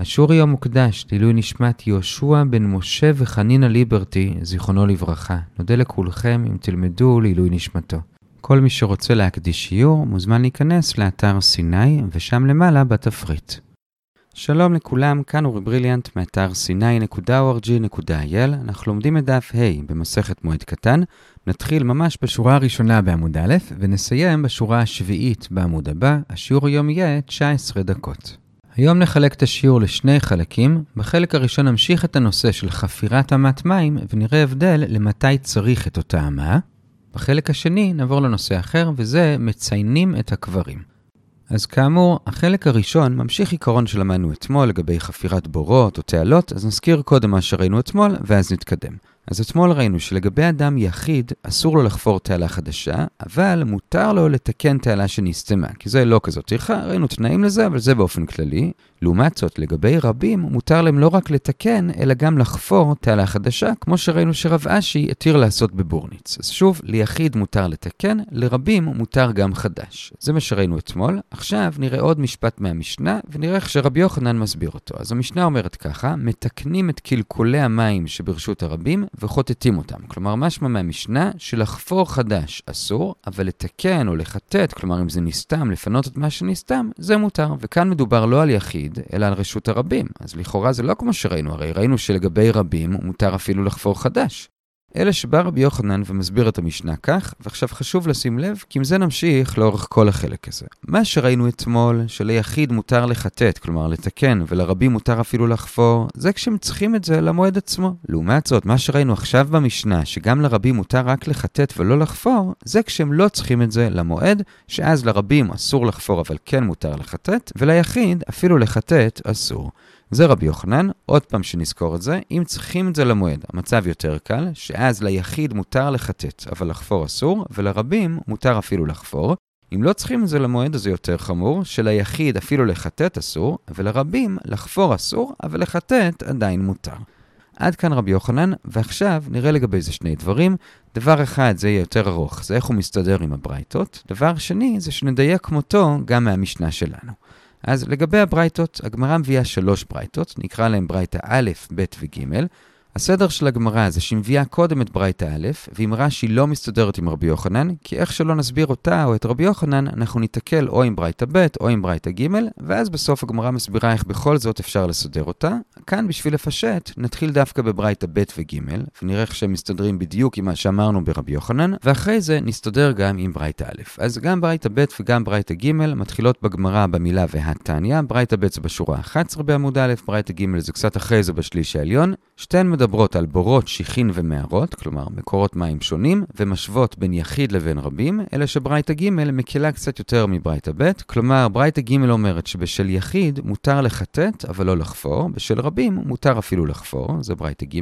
השיעור היום מוקדש לעילוי נשמת יהושע בן משה וחנינה ליברטי, זיכרונו לברכה. נודה לכולכם אם תלמדו לעילוי נשמתו. כל מי שרוצה להקדיש שיעור מוזמן להיכנס לאתר סיני, ושם למעלה בתפריט. שלום לכולם, כאן אורי בריליאנט מאתר sny.org.il. אנחנו לומדים את דף ה' במסכת מועד קטן. נתחיל ממש בשורה הראשונה בעמוד א', ונסיים בשורה השביעית בעמוד הבא. השיעור היום יהיה 19 דקות. היום נחלק את השיעור לשני חלקים. בחלק הראשון נמשיך את הנושא של חפירת אמת מים, ונראה הבדל למתי צריך את אותה אמה. בחלק השני נעבור לנושא אחר, וזה מציינים את הקברים. אז כאמור, החלק הראשון ממשיך עיקרון שלמדנו אתמול לגבי חפירת בורות או תעלות, אז נזכיר קודם מה שראינו אתמול, ואז נתקדם. אז אתמול ראינו שלגבי אדם יחיד, אסור לו לחפור תעלה חדשה, אבל מותר לו לתקן תעלה שנסתמה, כי זה לא כזאת טרחה, ראינו תנאים לזה, אבל זה באופן כללי. לעומת זאת, לגבי רבים, מותר להם לא רק לתקן, אלא גם לחפור תעלה חדשה, כמו שראינו שרב אשי התיר לעשות בבורניץ. אז שוב, ליחיד מותר לתקן, לרבים מותר גם חדש. זה מה שראינו אתמול. עכשיו נראה עוד משפט מהמשנה, ונראה איך שרבי יוחנן מסביר אותו. אז המשנה אומרת ככה, מתקנים את קלקולי המים שברשות הרבים, וחוטטים אותם. כלומר, משמע מהמשנה שלחפור חדש אסור, אבל לתקן או לחטט, כלומר אם זה נסתם, לפנות את מה שנסתם, זה מותר. וכאן מדובר לא על יחיד, אלא על רשות הרבים. אז לכאורה זה לא כמו שראינו, הרי ראינו שלגבי רבים מותר אפילו לחפור חדש. אלא שבא רבי יוחנן ומסביר את המשנה כך, ועכשיו חשוב לשים לב, כי עם זה נמשיך לאורך כל החלק הזה. מה שראינו אתמול, שליחיד מותר לחטט, כלומר לתקן, ולרבים מותר אפילו לחפור, זה כשהם צריכים את זה למועד עצמו. לעומת זאת, מה שראינו עכשיו במשנה, שגם לרבים מותר רק לחטט ולא לחפור, זה כשהם לא צריכים את זה למועד, שאז לרבים אסור לחפור אבל כן מותר לחטט, וליחיד אפילו לחטט אסור. זה רבי יוחנן, עוד פעם שנזכור את זה, אם צריכים את זה למועד, המצב יותר קל, שאז ליחיד מותר לחטט, אבל לחפור אסור, ולרבים מותר אפילו לחפור. אם לא צריכים את זה למועד, אז זה יותר חמור, שליחיד אפילו לחטט אסור, ולרבים לחפור אסור, אבל לחטט עדיין מותר. עד כאן רבי יוחנן, ועכשיו נראה לגבי זה שני דברים. דבר אחד, זה יהיה יותר ארוך, זה איך הוא מסתדר עם הברייתות. דבר שני, זה שנדייק כמותו גם מהמשנה שלנו. אז לגבי הברייתות, הגמרא מביאה שלוש ברייתות, נקרא להן ברייתא א', ב' וג'. הסדר של הגמרא זה שהיא מביאה קודם את ברייתא א', ואם רש"י לא מסתדרת עם רבי יוחנן, כי איך שלא נסביר אותה או את רבי יוחנן, אנחנו ניתקל או עם ברייתא ב' או עם ברייתא ג', ואז בסוף הגמרא מסבירה איך בכל זאת אפשר לסדר אותה. כאן בשביל לפשט, נתחיל דווקא בברייתא ב' וג', ונראה איך שהם מסתדרים בדיוק עם מה שאמרנו ברבי יוחנן, ואחרי זה נסתדר גם עם ברייתא א'. אז גם ברייתא ב' וגם ברייתא ג' מתחילות בגמרא במילה והתניא, ברייתא ב' זה בשורה 11 בעמוד א', ברייתא ג' זה קצת אחרי זה בשליש העליון. שתיהן מדברות על בורות, שיחין ומערות, כלומר מקורות מים שונים, ומשוות בין יחיד לבין רבים, אלא שברייתא ג' מקלה קצת יותר מברייתא ב', כלומר ברייתא ג' אומרת שבשל יחיד מותר לחטט אבל לא לחפור, בשל רבים מותר אפילו לחפור, זה ברייתא ג',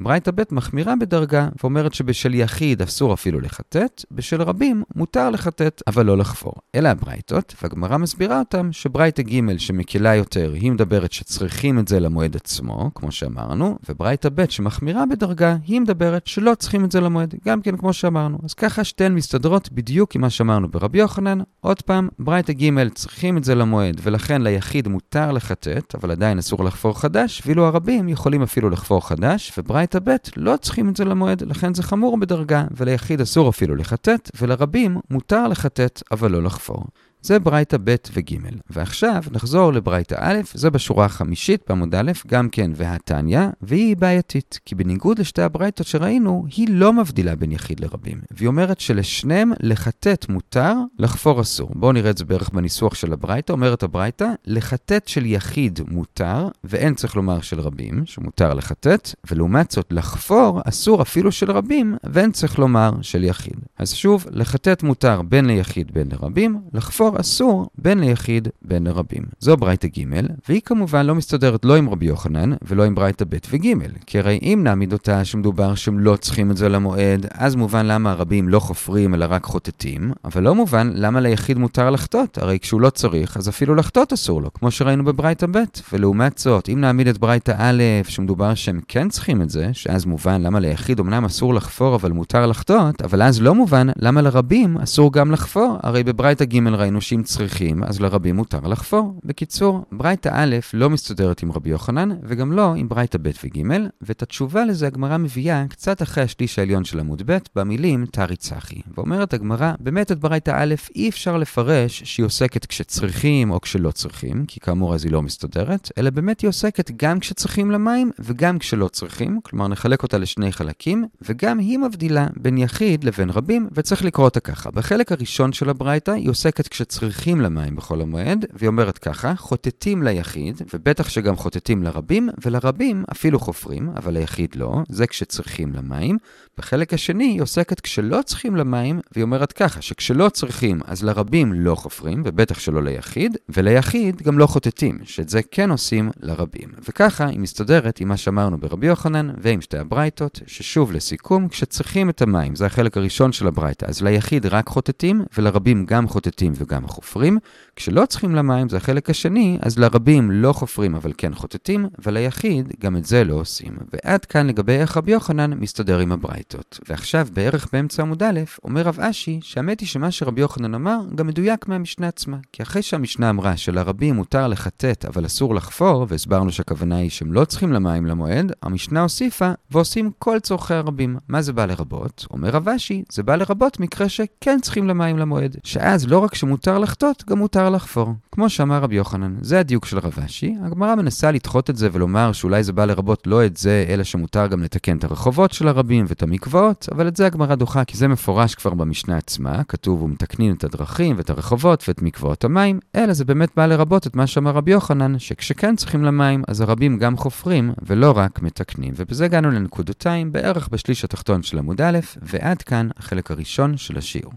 ברייתא ב' מחמירה בדרגה ואומרת שבשל יחיד אסור אפילו לחטט, בשל רבים מותר לחטט אבל לא לחפור. אלה הברייתות, והגמרא מסבירה אותם שברייתא ג' שמקלה יותר, היא מדברת שצריכים את זה למועד עצמו, כמו שאמרנו, וברייתא ב' שמחמירה בדרגה, היא מדברת שלא צריכים את זה למועד, גם כן כמו שאמרנו. אז ככה שתיהן מסתדרות בדיוק עם מה שאמרנו ברבי יוחנן. עוד פעם, ברייתא ג' צריכים את זה למועד, ולכן ליחיד מותר לחטט, אבל עדיין אסור לחפור חדש, ואילו הרבים יכולים אפילו לחפור חדש, וברייתא ברייתא ב' לא צריכים את זה למועד, לכן זה חמור בדרגה, וליחיד אסור אפילו לחטט, ולרבים מותר לחטט אבל לא לחפור. זה ברייתא ב' וג'. ועכשיו נחזור לברייתא א', זה בשורה החמישית בעמוד א', גם כן והתניא, והיא בעייתית, כי בניגוד לשתי הברייתות שראינו, היא לא מבדילה בין יחיד לרבים. והיא אומרת שלשניהם לחטט מותר, לחפור אסור. בואו נראה את זה בערך בניסוח של הברייתא. אומרת הברייתא, לחטט של יחיד מותר, ואין צריך לומר של רבים, שמותר לחטט, ולעומת זאת לחפור אסור אפילו של רבים, ואין צריך לומר של יחיד. אז שוב, לחטט מותר בין ליחיד בין לרבים, לחפור אסור בין ליחיד בין לרבים. זו ברייתא ג', והיא כמובן לא מסתדרת לא עם רבי יוחנן ולא עם ברייתא ב' וג', כי הרי אם נעמיד אותה שמדובר שהם לא צריכים את זה למועד, אז מובן למה הרבים לא חופרים אלא רק חוטטים, אבל לא מובן למה ליחיד מותר לחטות, הרי כשהוא לא צריך, אז אפילו לחטות אסור לו, כמו שראינו בברייתא ב', ולעומת זאת, אם נעמיד את ברייתא א', שמדובר שהם כן צריכים את זה, שאז מובן למה ליחיד אמנם אסור לחפור אבל מותר לחטות, אבל אז לא מובן למה לרבים אסור גם לחפור, הרי בברייתא ג' ראינו אנשים צריכים, אז לרבים מותר לחפור. בקיצור, ברייתא א' לא מסתדרת עם רבי יוחנן, וגם לא עם ברייתא ב' וג', ואת התשובה לזה הגמרא מביאה קצת אחרי השליש העליון של עמוד ב', במילים תרי צחי. ואומרת הגמרא, באמת את ברייתא א' אי אפשר לפרש שהיא עוסקת כשצריכים או כשלא צריכים, כי כאמור אז היא לא מסתדרת, אלא באמת היא עוסקת גם כשצריכים למים וגם כשלא צריכים, כלומר נחלק אותה לשני חלקים, וגם היא מבדילה בין יחיד לבין רבים, וצריך לקרוא אותה ככה. בחלק הראשון של הברייתא היא עוסקת כשצריכים למים בחול המועד, והיא אומרת ככה, חוטטים ליחיד, ובטח שגם חוטטים לרבים, ולרבים אפילו חופרים, אבל ליחיד לא, זה כשצריכים למים. בחלק השני היא עוסקת כשלא צריכים למים, והיא אומרת ככה, שכשלא צריכים, אז לרבים לא חופרים, ובטח שלא ליחיד, וליחיד גם לא חוטטים, שאת זה כן עושים לרבים. וככה היא מסתדרת עם מה שאמרנו ברבי יוחנן ועם שתי הברייתות, ששוב לסיכום, כשצריכים את המים, זה החלק הראשון של הברייתה, אז ליחיד רק חוטטים, ולרבים גם חוטטים וגם חופרים. כשלא צריכים למים, זה החלק השני, אז לרבים לא חופרים אבל כן חוטטים, וליחיד גם את זה לא עושים. ועד כאן לגבי איך רבי יוחנן מסתדר עם הברייתות. ועכשיו, בערך באמצע עמוד א', אומר רב אשי, שהאמת היא שמה שרבי יוחנן אמר, גם מדויק מהמשנה עצמה. כי אחרי שהמשנה אמרה שלרבים מותר לחטט אבל אסור לחפור, והסברנו שהכוונה היא שהם לא צריכים למים למועד, המשנה הוסיפה, ועושים כל צורכי הרבים. מה זה בא לרבות? אומר רב אשי, זה בא לרבות מקרה שכן צריכים למים למועד. שאז לא רק שמותר לחטות, גם מותר לחפור. כמו שאמר רבי יוחנן, זה הדיוק של רב אשי. הגמרא מנסה לדחות את זה ולומר שאולי זה בא לרבות לא את זה, אלא שמותר גם לתקן את הרחובות של הרבים ואת המקוואות, אבל את זה הגמרא דוחה כי זה מפורש כבר במשנה עצמה, כתוב ומתקנים את הדרכים ואת הרחובות ואת מקוואות המים, אלא זה באמת בא לרבות את מה שאמר רבי יוחנן, שכשכן צריכים למים, אז הרבים גם חופרים ולא רק מתקנים. ובזה הגענו לנקודותיים בערך בשליש התחתון של עמוד א', ועד כאן החלק הראשון של השיעור.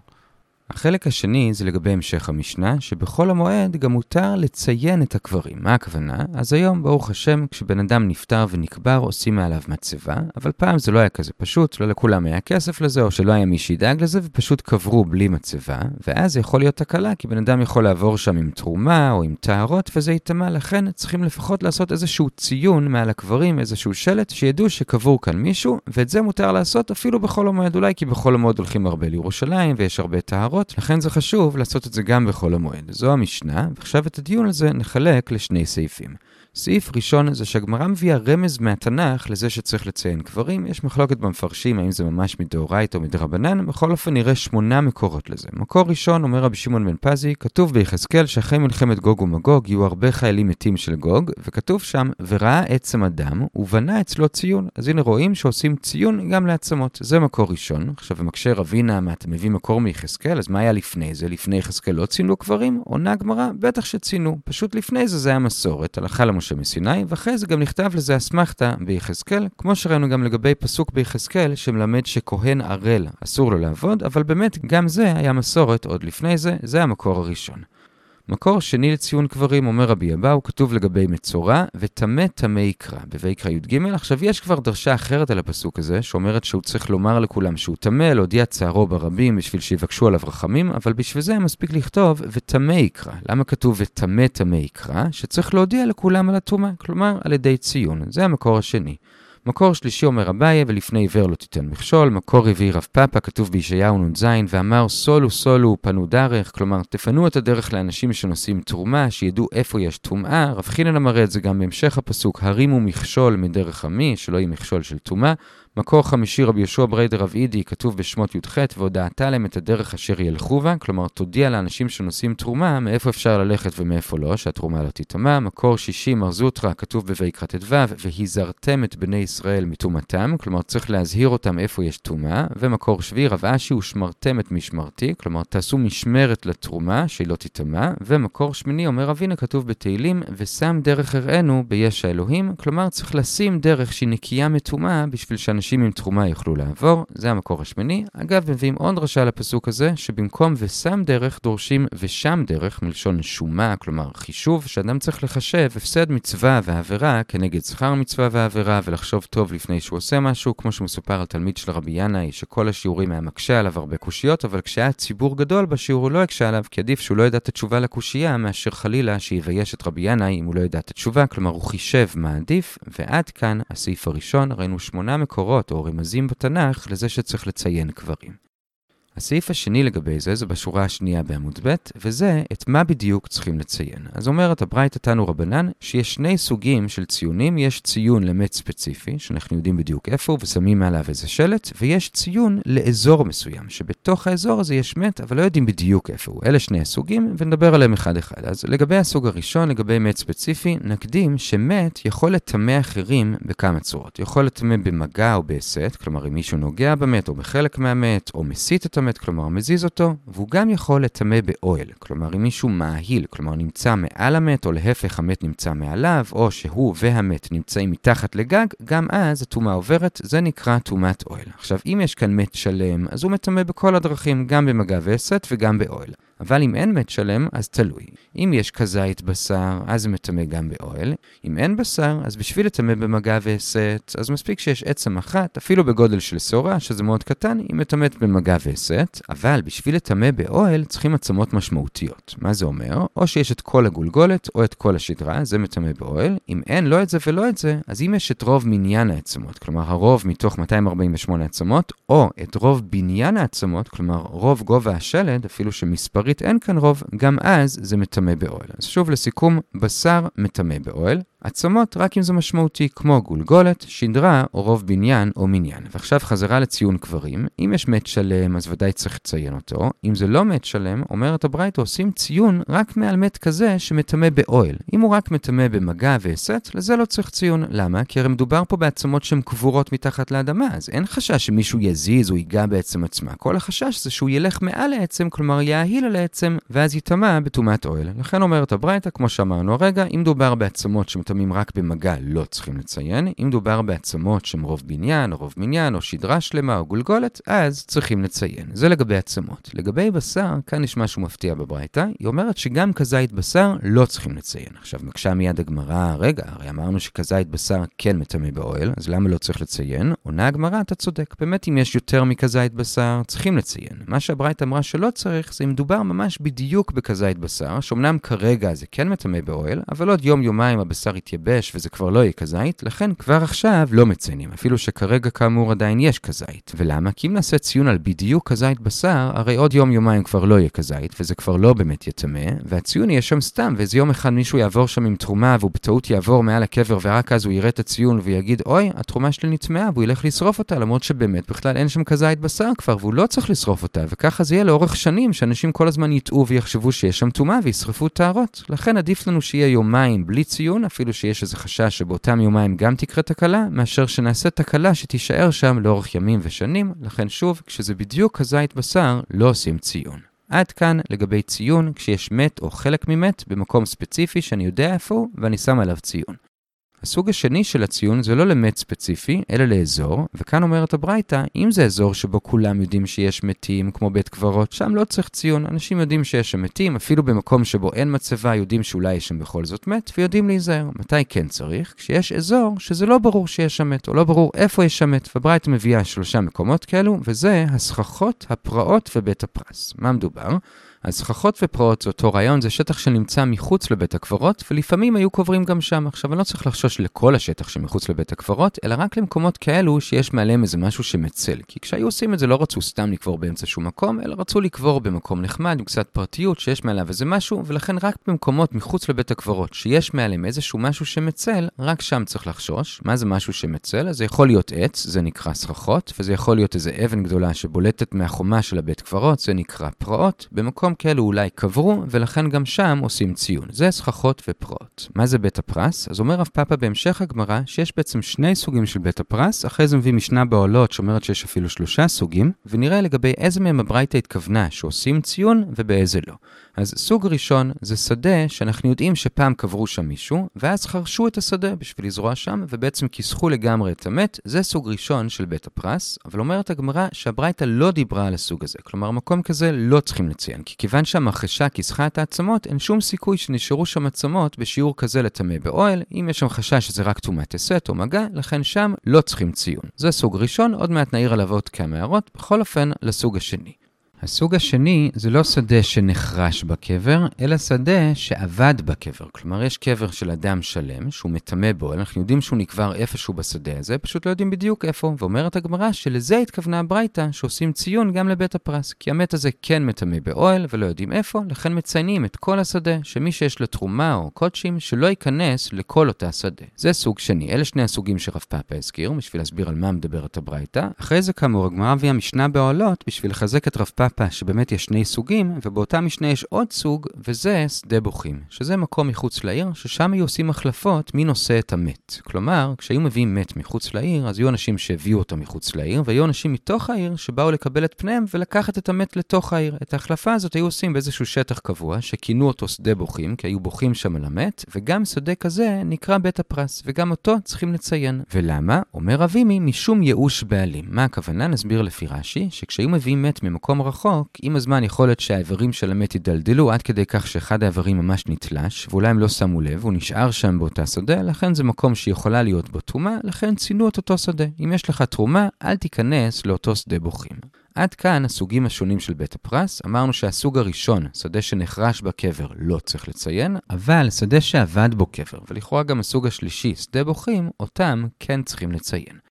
החלק השני זה לגבי המשך המשנה, שבכל המועד גם מותר לציין את הקברים. מה הכוונה? אז היום, ברוך השם, כשבן אדם נפטר ונקבר, עושים מעליו מצבה, אבל פעם זה לא היה כזה פשוט, לא לכולם היה כסף לזה, או שלא היה מי שידאג לזה, ופשוט קברו בלי מצבה, ואז זה יכול להיות תקלה, כי בן אדם יכול לעבור שם עם תרומה או עם טהרות, וזה ייטמע, לכן צריכים לפחות לעשות איזשהו ציון מעל הקברים, איזשהו שלט, שידעו שקבור כאן מישהו, ואת זה מותר לעשות אפילו בחול המועד, אולי כי בחול המועד הולכים הרבה לירושלים, ויש הרבה טהרות. אחרות, לכן זה חשוב לעשות את זה גם בחול המועד. זו המשנה, ועכשיו את הדיון הזה נחלק לשני סעיפים. סעיף ראשון זה שהגמרא מביאה רמז מהתנ"ך לזה שצריך לציין קברים. יש מחלוקת במפרשים האם זה ממש מדאורייתא או מדרבנן, בכל אופן נראה שמונה מקורות לזה. מקור ראשון, אומר רבי שמעון בן פזי, כתוב ביחזקאל שאחרי מלחמת גוג ומגוג יהיו הרבה חיילים מתים של גוג, וכתוב שם, וראה עצם אדם, ובנה אצלו ציון. אז הנה רואים שעושים ציון גם לעצמות. זה מקור ראשון. עכשיו, ומקשה רבינה, מה אתה מביא מקור מיחזקאל? אז מה היה לפני זה? לפני יחזקאל לא ציינו קברים? עונה הגמרא, בטח שציינו. פשוט לפני זה זה היה מסורת, הלכה למשה מסיני, ואחרי זה גם נכתב לזה אסמכתה ביחזקאל, כמו שראינו גם לגבי פסוק ביחזקאל, שמלמד שכהן ערל אסור לו לעבוד, אבל באמת גם זה היה מסורת עוד לפני זה, זה המקור הראשון. מקור שני לציון קברים, אומר רבי אבאו, כתוב לגבי מצורע, וטמא טמא יקרא, בויקרא י"ג. עכשיו, יש כבר דרשה אחרת על הפסוק הזה, שאומרת שהוא צריך לומר לכולם שהוא טמא, להודיע צערו ברבים בשביל שיבקשו עליו רחמים, אבל בשביל זה מספיק לכתוב וטמא יקרא. למה כתוב וטמא טמא יקרא? שצריך להודיע לכולם על הטומאה, כלומר על ידי ציון. זה המקור השני. מקור שלישי אומר אביי, ולפני עיוור לא תיתן מכשול. מקור רביעי רב פאפא, כתוב בישעיהו נ"ז, ואמר סולו סולו פנו דרך, כלומר תפנו את הדרך לאנשים שנושאים תרומה, שידעו איפה יש טומאה. רב חינן אמר את זה גם בהמשך הפסוק, הרימו מכשול מדרך עמי, שלא יהיה מכשול של טומאה. מקור חמישי רבי יהושע בריידר רב אידי, כתוב בשמות י"ח, והודעת להם את הדרך אשר ילכו בה, כלומר תודיע לאנשים שנושאים תרומה מאיפה אפשר ללכת ומאיפה לא, שהתרומה לא תיטמע. מקור שישי מר זוטרא, כתוב בויקרא ט"ו, והזהרתם את בני ישראל מטומאתם, כלומר צריך להזהיר אותם איפה יש טומאה. ומקור שביעי רב אשי, ושמרתם את משמרתי, כלומר תעשו משמרת לתרומה, שהיא לא תיטמע. ומקור שמיני אומר אבינה, כתוב בתהילים, ושם דרך הראינו ביש האלוהים, כלומר צריך לשים דרך שהיא נקייה מטומאה בשביל שאנשים אנשים עם תרומה יוכלו לעבור, זה המקור השמיני. אגב, מביאים עוד דרשה לפסוק הזה, שבמקום ושם דרך דורשים ושם דרך, מלשון שומה, כלומר חישוב, שאדם צריך לחשב הפסד מצווה ועבירה כנגד שכר מצווה ועבירה, ולחשוב טוב לפני שהוא עושה משהו, כמו שמסופר על תלמיד של רבי ינאי, שכל השיעורים היה מקשה עליו הרבה קושיות, אבל כשהיה ציבור גדול בשיעור הוא לא הקשה עליו, כי עדיף שהוא לא ידע את התשובה לקושייה, מאשר חלילה שיבייש את רבי ינאי אם הוא לא ידע את התשובה, כלומר הוא חישב מה עדיף, ועד כאן הסעיף הראשון, ראינו שמונה מקורות או רמזים בתנ"ך לזה שצריך לציין קברים. הסעיף השני לגבי זה, זה בשורה השנייה בעמוד ב', וזה את מה בדיוק צריכים לציין. אז אומרת הברייתא תנו רבנן, שיש שני סוגים של ציונים, יש ציון למת ספציפי, שאנחנו יודעים בדיוק איפה הוא, ושמים מעליו איזה שלט, ויש ציון לאזור מסוים, שבתוך האזור הזה יש מת, אבל לא יודעים בדיוק איפה הוא. אלה שני הסוגים, ונדבר עליהם אחד-אחד. אז לגבי הסוג הראשון, לגבי מת ספציפי, נקדים שמת יכול לטמא אחרים בכמה צורות. יכול לטמא במגע או בהסת, כלומר אם מישהו נוגע במת או בחלק מהמת, או מסית את המת, כלומר מזיז אותו, והוא גם יכול לטמא באוהל, כלומר אם מישהו מאהיל, כלומר נמצא מעל המת, או להפך המת נמצא מעליו, או שהוא והמת נמצאים מתחת לגג, גם אז הטומאה עוברת, זה נקרא טומאת אוהל. עכשיו, אם יש כאן מת שלם, אז הוא מטמא בכל הדרכים, גם במגע והסת וגם באוהל. אבל אם אין מת שלם, אז תלוי. אם יש כזית בשר, אז זה מטמא גם באוהל. אם אין בשר, אז בשביל לטמא במגע והסת, אז מספיק שיש עצם אחת, אפילו בגודל של שעורה, שזה מאוד קטן, היא מטמאת במגע והסת, אבל בשביל לטמא באוהל צריכים עצמות משמעותיות. מה זה אומר? או שיש את כל הגולגולת, או את כל השדרה, זה מטמא באוהל. אם אין לא את זה ולא את זה, אז אם יש את רוב מניין העצמות, כלומר הרוב מתוך 248 עצמות, או את רוב בניין העצמות, כלומר רוב גובה השלד, אפילו שמספרים בעברית אין כאן רוב, גם אז זה מטמא באוהל. אז שוב לסיכום, בשר מטמא באוהל, עצמות רק אם זה משמעותי, כמו גולגולת, שדרה או רוב בניין או מניין. ועכשיו חזרה לציון קברים, אם יש מת שלם אז ודאי צריך לציין אותו, אם זה לא מת שלם, אומרת הברייתא עושים ציון רק מעל מת כזה שמטמא באוהל. אם הוא רק מטמא במגע והסת, לזה לא צריך ציון. למה? כי הרי מדובר פה בעצמות שהן קבורות מתחת לאדמה, אז אין חשש שמישהו יזיז או ייגע בעצם עצמה. כל החשש זה שהוא ילך מעל העצם, כלומר יאהיל על העצם, ואז יטמע בטומאת אוהל. לכן אומרת הברייתא, כמו שאמרנו הרגע, אם מדובר בעצמות מותאמים רק במגע לא צריכים לציין. אם מדובר בעצמות שהן רוב בניין, או רוב מניין, או שדרה שלמה, או גולגולת, אז צריכים לציין. זה לגבי עצמות. לגבי בשר, כאן יש משהו מפתיע בברייתא. היא אומרת שגם כזית בשר לא צריכים לציין. עכשיו, מקשה מיד הגמרא, רגע, הרי אמרנו שכזית בשר כן מטמא באוהל, אז למה לא צריך לציין? עונה הגמרא, אתה צודק. באמת, אם יש יותר מכזית בשר, צריכים לציין. מה שהברייתא אמרה שלא צריך, זה אם מדובר ממש בדיוק בכזית בשר, שאומנם כרגע זה כן מטמא באוהל, אבל עוד יום-יומיים הבשר יתייבש וזה כבר לא יהיה כזית, לכן כבר עכשיו לא מציינים, אפילו שכרגע כאמור עדיין יש כזית. ולמה? כי אם נעשה ציון על בדיוק כזית בשר, הרי עוד יום-יומיים כבר לא יהיה כזית, וזה כבר לא באמת יטמא, והציון יהיה שם סתם, ואיזה יום אחד מישהו יעבור שם עם תרומה, והוא בטעות יעבור מעל הקבר, ורק אז הוא יראה את הציון ויגיד, אוי, התרומה שלי נטמעה, והוא ילך לשרוף אותה, למרות שבאמת בכלל אין שם כזית בשר כבר, והוא לא צריך לשרוף אותה, וככה זה יהיה לאורך שנים, שאנשים כל הזמן יטעו ויחשבו שיש שם טומאה וישרפו טהרות. לכן עדיף לנו שיהיה יומיים בלי ציון, אפילו שיש איזה חשש שבאותם יומיים גם תקרה תקלה, מאשר שנעשה תקלה שתישאר שם לאורך ימים ושנים, לכן שוב, כשזה בדיוק כזית בשר, לא עושים ציון. עד כאן לגבי ציון כשיש מת או חלק ממת במקום ספציפי שאני יודע איפה הוא ואני שם עליו ציון. הסוג השני של הציון זה לא למת ספציפי, אלא לאזור, וכאן אומרת הברייתא, אם זה אזור שבו כולם יודעים שיש מתים, כמו בית קברות, שם לא צריך ציון. אנשים יודעים שיש שם מתים, אפילו במקום שבו אין מצבה, יודעים שאולי יש שם בכל זאת מת, ויודעים להיזהר. מתי כן צריך? כשיש אזור שזה לא ברור שיש שם מת, או לא ברור איפה יש שם מת, והברייתא מביאה שלושה מקומות כאלו, וזה הסככות, הפרעות ובית הפרס. מה מדובר? אז סככות ופרעות זה אותו רעיון, זה שטח שנמצא מחוץ לבית הקברות, ולפעמים היו קוברים גם שם. עכשיו, אני לא צריך לחשוש לכל השטח שמחוץ לבית הקברות, אלא רק למקומות כאלו שיש מעליהם איזה משהו שמצל. כי כשהיו עושים את זה לא רצו סתם לקבור באמצע שום מקום, אלא רצו לקבור במקום נחמד, עם קצת פרטיות, שיש מעליו איזה משהו, ולכן רק במקומות מחוץ לבית הקברות, שיש מעליהם איזשהו משהו שמצל, רק שם צריך לחשוש. מה זה משהו שמצל? אז זה יכול להיות עץ, זה נקרא סככות, וזה יכול להיות איזה אבן גדולה שבולטת מהחומה של הבית קברות, זה נקרא פרעות. במקום במקום כאלו אולי קברו, ולכן גם שם עושים ציון. זה סככות ופרעות. מה זה בית הפרס? אז אומר רב פאפה בהמשך הגמרא, שיש בעצם שני סוגים של בית הפרס, אחרי זה מביא משנה בעולות שאומרת שיש אפילו שלושה סוגים, ונראה לגבי איזה מהם הברייתא התכוונה שעושים ציון ובאיזה לא. אז סוג ראשון זה שדה שאנחנו יודעים שפעם קברו שם מישהו, ואז חרשו את השדה בשביל לזרוע שם, ובעצם כיסחו לגמרי את המת, זה סוג ראשון של בית הפרס, אבל אומרת הגמרא שהברייתא לא דיברה על הסוג הזה, כלומר מקום כזה לא צריכים לציין, כי כיוון שהמחשה כיסחה את העצמות, אין שום סיכוי שנשארו שם עצמות בשיעור כזה לטמא באוהל, אם יש שם חשש שזה רק טומאת הסת או מגע, לכן שם לא צריכים ציון. זה סוג ראשון, עוד מעט נעיר עליו עוד כמה הערות, בכל אופן לסוג השני. הסוג השני זה לא שדה שנחרש בקבר, אלא שדה שאבד בקבר. כלומר, יש קבר של אדם שלם, שהוא מטמא בו, אנחנו יודעים שהוא נקבר איפשהו בשדה הזה, פשוט לא יודעים בדיוק איפה. ואומרת הגמרא שלזה התכוונה הברייתא, שעושים ציון גם לבית הפרס. כי המת הזה כן מטמא באוהל, ולא יודעים איפה, לכן מציינים את כל השדה, שמי שיש לו תרומה או קודשים, שלא ייכנס לכל אותה שדה. זה סוג שני. אלה שני הסוגים שרב פאפה הזכיר, בשביל להסביר על מה מדברת הברייתא. אחרי זה, כאמור, הגמרא שבאמת יש שני סוגים, ובאותה משנה יש עוד סוג, וזה שדה בוכים, שזה מקום מחוץ לעיר, ששם היו עושים החלפות מי נושא את המת. כלומר, כשהיו מביאים מת מחוץ לעיר, אז היו אנשים שהביאו אותו מחוץ לעיר, והיו אנשים מתוך העיר שבאו לקבל את פניהם ולקחת את המת לתוך העיר. את ההחלפה הזאת היו עושים באיזשהו שטח קבוע, שכינו אותו שדה בוכים, כי היו בוכים שם על המת, וגם שדה כזה נקרא בית הפרס, וגם אותו צריכים לציין. ולמה? אומר אבימי, משום ייאוש בעלים. מה הכוונה? נסביר לפי רש"י, שכשהיו מביאים מת ממקום רחוק, עם הזמן יכול להיות שהאיברים של המת יידלדלו עד כדי כך שאחד האיברים ממש נתלש, ואולי הם לא שמו לב, הוא נשאר שם באותה שדה, לכן זה מקום שיכולה להיות בו תרומה, לכן ציינו את אותו שדה. אם יש לך תרומה, אל תיכנס לאותו שדה בוכים. עד כאן הסוגים השונים של בית הפרס. אמרנו שהסוג הראשון, שדה שנחרש בקבר, לא צריך לציין, אבל שדה שאבד בו קבר, ולכאורה גם הסוג השלישי, שדה בוכים, אותם כן צריכים לציין.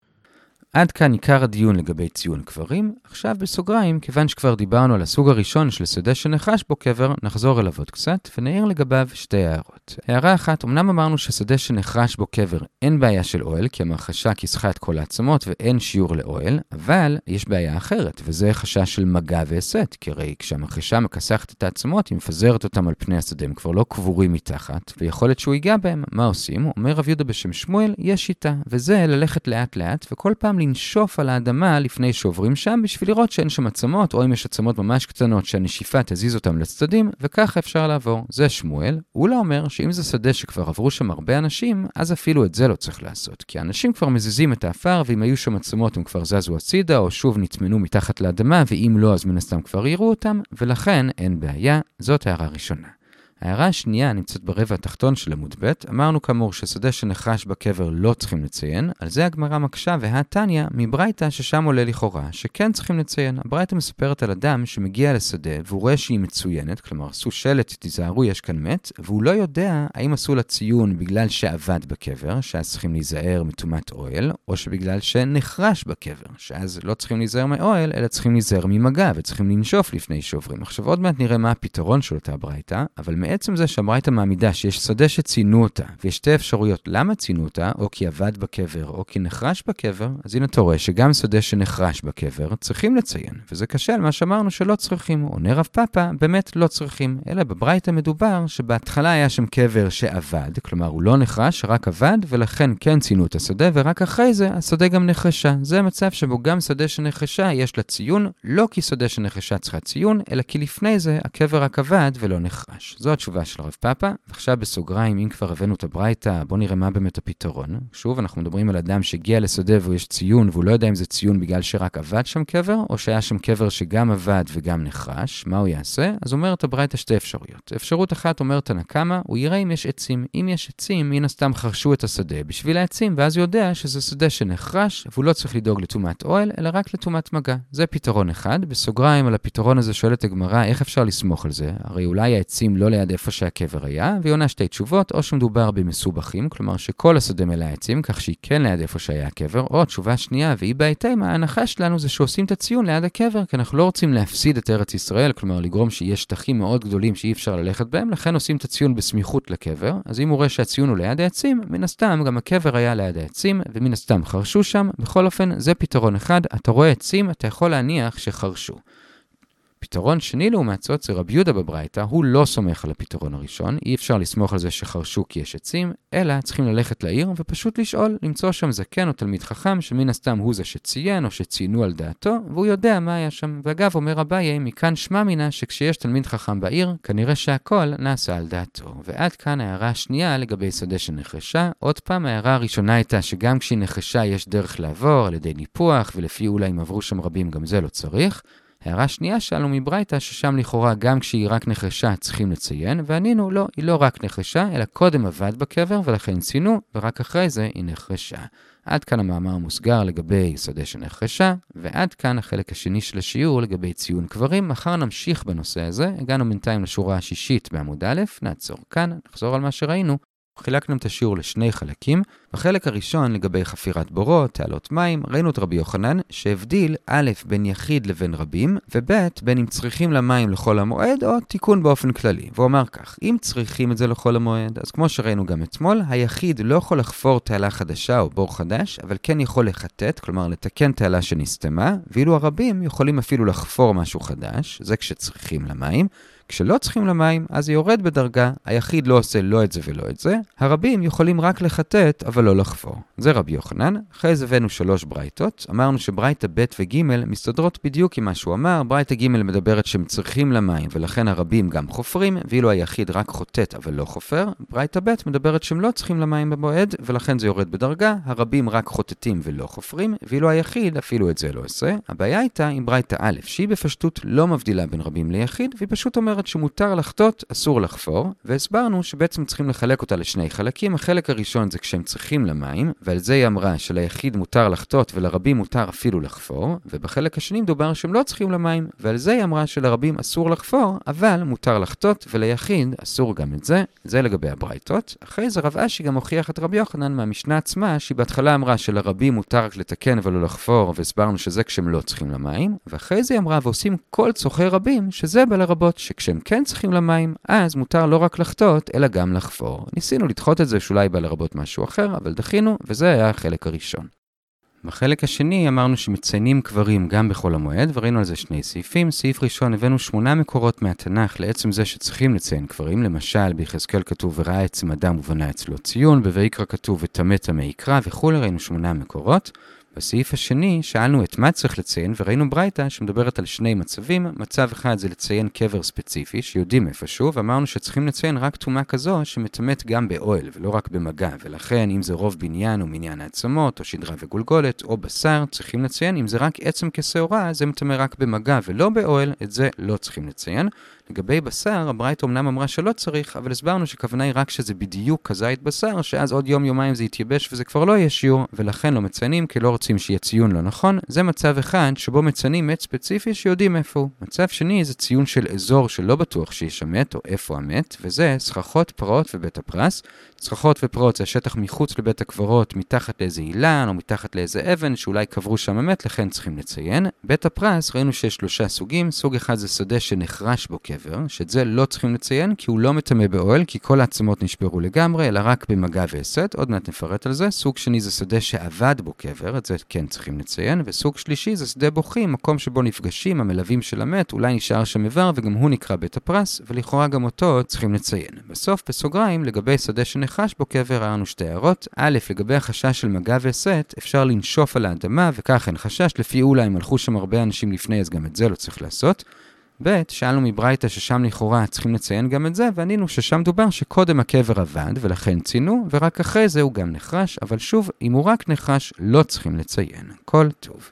עד כאן עיקר הדיון לגבי ציון קברים. עכשיו בסוגריים, כיוון שכבר דיברנו על הסוג הראשון של שדה שנחש בו קבר, נחזור אליו עוד קצת ונעיר לגביו שתי הערות. הערה אחת, אמנם אמרנו ששדה שנחש בו קבר אין בעיה של אוהל, כי המחשה כיסחה את כל העצמות ואין שיעור לאוהל, אבל יש בעיה אחרת, וזה חשש של מגע והסת, כי הרי כשהמחשה מכסחת את העצמות, היא מפזרת אותם על פני השדה, הם כבר לא קבורים מתחת, ויכול להיות שהוא ייגע בהם. מה עושים? אומר רב יהודה בשם שמואל, יש שיטה, וזה ללכת לאט לאט, וכל פעם לנשוף על האדמה לפני שעוברים שם, בשביל לראות שאין שם עצמות, או אם יש עצמות ממש קטנות שהנשיפה תזיז אותם לצדדים, וככה אפשר לעבור. זה שמואל. הוא לא אומר שאם זה שדה שכבר עברו שם הרבה אנשים, אז אפילו את זה לא צריך לעשות. כי האנשים כבר מזיזים את האפר, ואם היו שם עצמות הם כבר זזו הצידה, או שוב נטמנו מתחת לאדמה, ואם לא, אז מן הסתם כבר יראו אותם, ולכן אין בעיה. זאת הערה ראשונה. ההערה השנייה נמצאת ברבע התחתון של עמוד ב', אמרנו כאמור ששדה שנחש בקבר לא צריכים לציין, על זה הגמרא מקשה והתניא מברייתא ששם עולה לכאורה, שכן צריכים לציין. הברייתא מספרת על אדם שמגיע לשדה והוא רואה שהיא מצוינת, כלומר עשו שלט, תיזהרו יש כאן מת, והוא לא יודע האם עשו לה ציון בגלל שעבד בקבר, שאז צריכים להיזהר מטומאת אוהל, או שבגלל שנחרש בקבר, שאז לא צריכים להיזהר מאוהל, אלא צריכים להיזהר ממגע וצריכים לנשוף לפני שעוברים. עכשיו עוד מעט נראה מה הפתרון של אותה ברייתא, אבל מעצם זה שהברייתא מעמידה שיש שדה שציינו אותה, ויש שתי אפשרויות למה ציינו אותה, או כי עבד בקבר, או כי נחרש בקבר, אז הנה אתה רואה שגם שדה שנחרש בקבר צריכים לציין, וזה קשה על מה שאמרנו שלא צריכים. עונה רב פאפה, באמת לא צריכים, אלא בברייתא מדובר שבהתחלה היה שם קבר שעבד, כלומר הוא לא נחרש, רק עבד, ולכן כן ציינו את השדה, ורק אחרי זה השדה גם נחרשה. זה מצב שבו גם שדה שנחרשה יש לה ציון, לא כי שדה שנחרשה צריכה ציון, אלא כי לפני זה הקבר רק עבד ולא נחרש. זו התשובה של רב פאפה. ועכשיו בסוגריים, אם כבר הבאנו את הברייתא, בואו נראה מה באמת הפתרון. שוב, אנחנו מדברים על אדם שהגיע לשדה והוא יש ציון, והוא לא יודע אם זה ציון בגלל שרק עבד שם קבר, או שהיה שם קבר שגם עבד וגם נחרש. מה הוא יעשה? אז אומרת הברייתא שתי אפשרויות. אפשרות אחת אומרת הנקמה, הוא יראה אם יש עצים. אם יש עצים, מן הסתם חרשו את השדה בשביל העצים, ואז הוא יודע שזה שדה שנחרש, והוא לא צריך לדאוג לטומאת אוהל, אלא רק לטומאת מגע. זה פתרון אחד. בסוגריים על הפתרון הזה שואלת הגמרא, איך אפשר לסמוך על זה? הרי אולי העצים לא ליד איפה שהקבר היה, והיא עונה שתי תשובות, או שמדובר במסובכים, כלומר שכל השדה מלא עצים, כך שהיא כן ליד איפה שהיה הקבר, או תשובה שנייה, והיא בהתאם, ההנחה שלנו זה שעושים את הציון ליד הקבר, כי אנחנו לא רוצים להפסיד את ארץ ישראל, כלומר לגרום שיש שטחים מאוד גדולים שאי אפשר ללכת בהם, לכן עושים את הציון בסמיכות לקבר, אז אם הוא רואה שהציון הוא ליד העצים, מן הסתם גם הקבר היה ליד העצים, ומן הסתם חרשו שם, בכל אופן זה פתרון אחד, אתה רואה עצים, אתה יכול להניח שחרשו. פתרון שני לעומת זאת זה רבי יהודה בברייתא, הוא לא סומך על הפתרון הראשון, אי אפשר לסמוך על זה שחרשו כי יש עצים, אלא צריכים ללכת לעיר ופשוט לשאול, למצוא שם זקן או תלמיד חכם, שמן הסתם הוא זה שציין או שציינו על דעתו, והוא יודע מה היה שם. ואגב, אומר אביי, מכאן שמע מינה שכשיש תלמיד חכם בעיר, כנראה שהכל נעשה על דעתו. ועד כאן ההערה השנייה לגבי שדה שנחרשה. עוד פעם, ההערה הראשונה הייתה שגם כשהיא נחרשה יש דרך לעבור על ידי ניפוח, ולפי אולי אם עברו שם רבים גם זה לא צריך. הערה שנייה שאלנו מברייתא, ששם לכאורה גם כשהיא רק נחשה צריכים לציין, וענינו לא, היא לא רק נחשה, אלא קודם עבד בקבר ולכן ציינו, ורק אחרי זה היא נחשה. עד כאן המאמר המוסגר לגבי שדה שנחרשה, ועד כאן החלק השני של השיעור לגבי ציון קברים. מחר נמשיך בנושא הזה, הגענו בינתיים לשורה השישית בעמוד א', נעצור כאן, נחזור על מה שראינו. חילקנו את השיעור לשני חלקים. בחלק הראשון, לגבי חפירת בורות, תעלות מים, ראינו את רבי יוחנן, שהבדיל א', בין יחיד לבין רבים, וב', בין אם צריכים למים לחול המועד, או תיקון באופן כללי. והוא אמר כך, אם צריכים את זה לחול המועד, אז כמו שראינו גם אתמול, היחיד לא יכול לחפור תעלה חדשה או בור חדש, אבל כן יכול לחטט, כלומר לתקן תעלה שנסתמה, ואילו הרבים יכולים אפילו לחפור משהו חדש, זה כשצריכים למים. כשלא צריכים למים, אז זה יורד בדרגה, היחיד לא עושה לא את זה ולא את זה, הרבים יכולים רק לחטט, אבל לא לחפור. זה רבי יוחנן. אחרי זה הבאנו שלוש ברייתות. אמרנו שברייתא ב' וג' מסתדרות בדיוק עם מה שהוא אמר. ברייתא ג' מדברת שהם צריכים למים, ולכן הרבים גם חופרים, ואילו היחיד רק חוטט אבל לא חופר. ברייתא ב' מדברת שהם לא צריכים למים במועד, ולכן זה יורד בדרגה, הרבים רק חוטטים ולא חופרים, ואילו היחיד אפילו את זה לא עושה. הבעיה הייתה עם ברייתא א', שהיא בפשטות לא מבדילה בין רבים ליחיד, והיא פשוט אומרת שמותר לחטות, אסור לחפור, והסברנו שבעצם צריכים לחלק אותה לשני חלקים. החלק הראשון זה כשהם צריכים למים, ועל זה היא אמרה שליחיד מותר לחטות ולרבים מותר אפילו לחפור, ובחלק השני מדובר שהם לא צריכים למים, ועל זה היא אמרה שלרבים אסור לחפור, אבל מותר לחטות וליחיד אסור גם את זה. זה לגבי הברייתות. אחרי זה רב אשי גם הוכיח את רבי יוחנן מהמשנה עצמה, שהיא בהתחלה אמרה שלרבים מותר רק לתקן ולא לחפור, והסברנו שזה כשהם לא צריכים למים, ואחרי זה היא אמרה ועושים כל צורכי רבים, שזה בלרבות, שכשהם כן צריכים למים, אז מותר לא רק לחטות, אלא גם לחפור. ניסינו לדחות את זה שאולי בא לרבות משהו אחר, אבל דחינו, וזה היה החלק הראשון. בחלק השני אמרנו שמציינים קברים גם בחול המועד, וראינו על זה שני סעיפים. סעיף ראשון, הבאנו שמונה מקורות מהתנ"ך לעצם זה שצריכים לציין קברים. למשל, ביחזקאל כתוב וראה עצם אדם ובנה אצלו ציון, בויקרא כתוב וטמא טמא יקרא וכולי, ראינו שמונה מקורות. בסעיף השני שאלנו את מה צריך לציין, וראינו ברייתא שמדברת על שני מצבים. מצב אחד זה לציין קבר ספציפי, שיודעים איפשהו, ואמרנו שצריכים לציין רק טומאה כזו שמטמאת גם באוהל, ולא רק במגע, ולכן אם זה רוב בניין או מניין העצמות, או שדרה וגולגולת, או בשר, צריכים לציין. אם זה רק עצם כשעורה, זה מטמא רק במגע ולא באוהל, את זה לא צריכים לציין. לגבי בשר, הברייתא אמנם אמרה שלא צריך, אבל הסברנו שכוונה היא רק שזה בדיוק כזית בשר, שאז עוד יום-יומיים זה יתייבש וזה כבר לא יהיה שיעור, ולכן לא מציינים, כי לא רוצים שיהיה ציון לא נכון. זה מצב אחד שבו מציינים מת ספציפי שיודעים איפה הוא. מצב שני זה ציון של אזור שלא בטוח שיש המת, או איפה המת, וזה סככות, פרעות ובית הפרס. סככות ופרעות זה השטח מחוץ לבית הקברות, מתחת לאיזה אילן, או מתחת לאיזה אבן, שאולי קברו שם המת, לכן צריכים לציין. בית הפרס, ראינו שיש שלושה סוגים, סוג אחד זה שדה שנחרש בו קבר, שאת זה לא צריכים לציין, כי הוא לא מטמא באוהל, כי כל העצמות נשברו לגמרי, אלא רק במגע והסת, עוד מעט נפרט על זה. סוג שני זה שדה שאבד בו קבר, את זה כן צריכים לציין. וסוג שלישי זה שדה בוכים, מקום שבו נפגשים המלווים של המת, אולי נשאר שם איבר, וגם הוא נקרא בית הפרס, ולכאורה גם אותו צריכים לציין. בסוף, בסוגריים, לגבי שדה שנחש בו קבר, היה לנו שתי הערות. א', לגבי החשש של מגע והסת, אפשר לנשוף על האדמה, וכך אין חשש, לפי אולי אם הלכו שם הרבה אנשים לפני, אז גם את זה לא צריך לעשות. ב', שאלנו מברייתא ששם לכאורה צריכים לציין גם את זה, וענינו ששם דובר שקודם הקבר עבד, ולכן ציינו, ורק אחרי זה הוא גם נחרש, אבל שוב, אם הוא רק נחרש, לא צריכים לציין. כל טוב.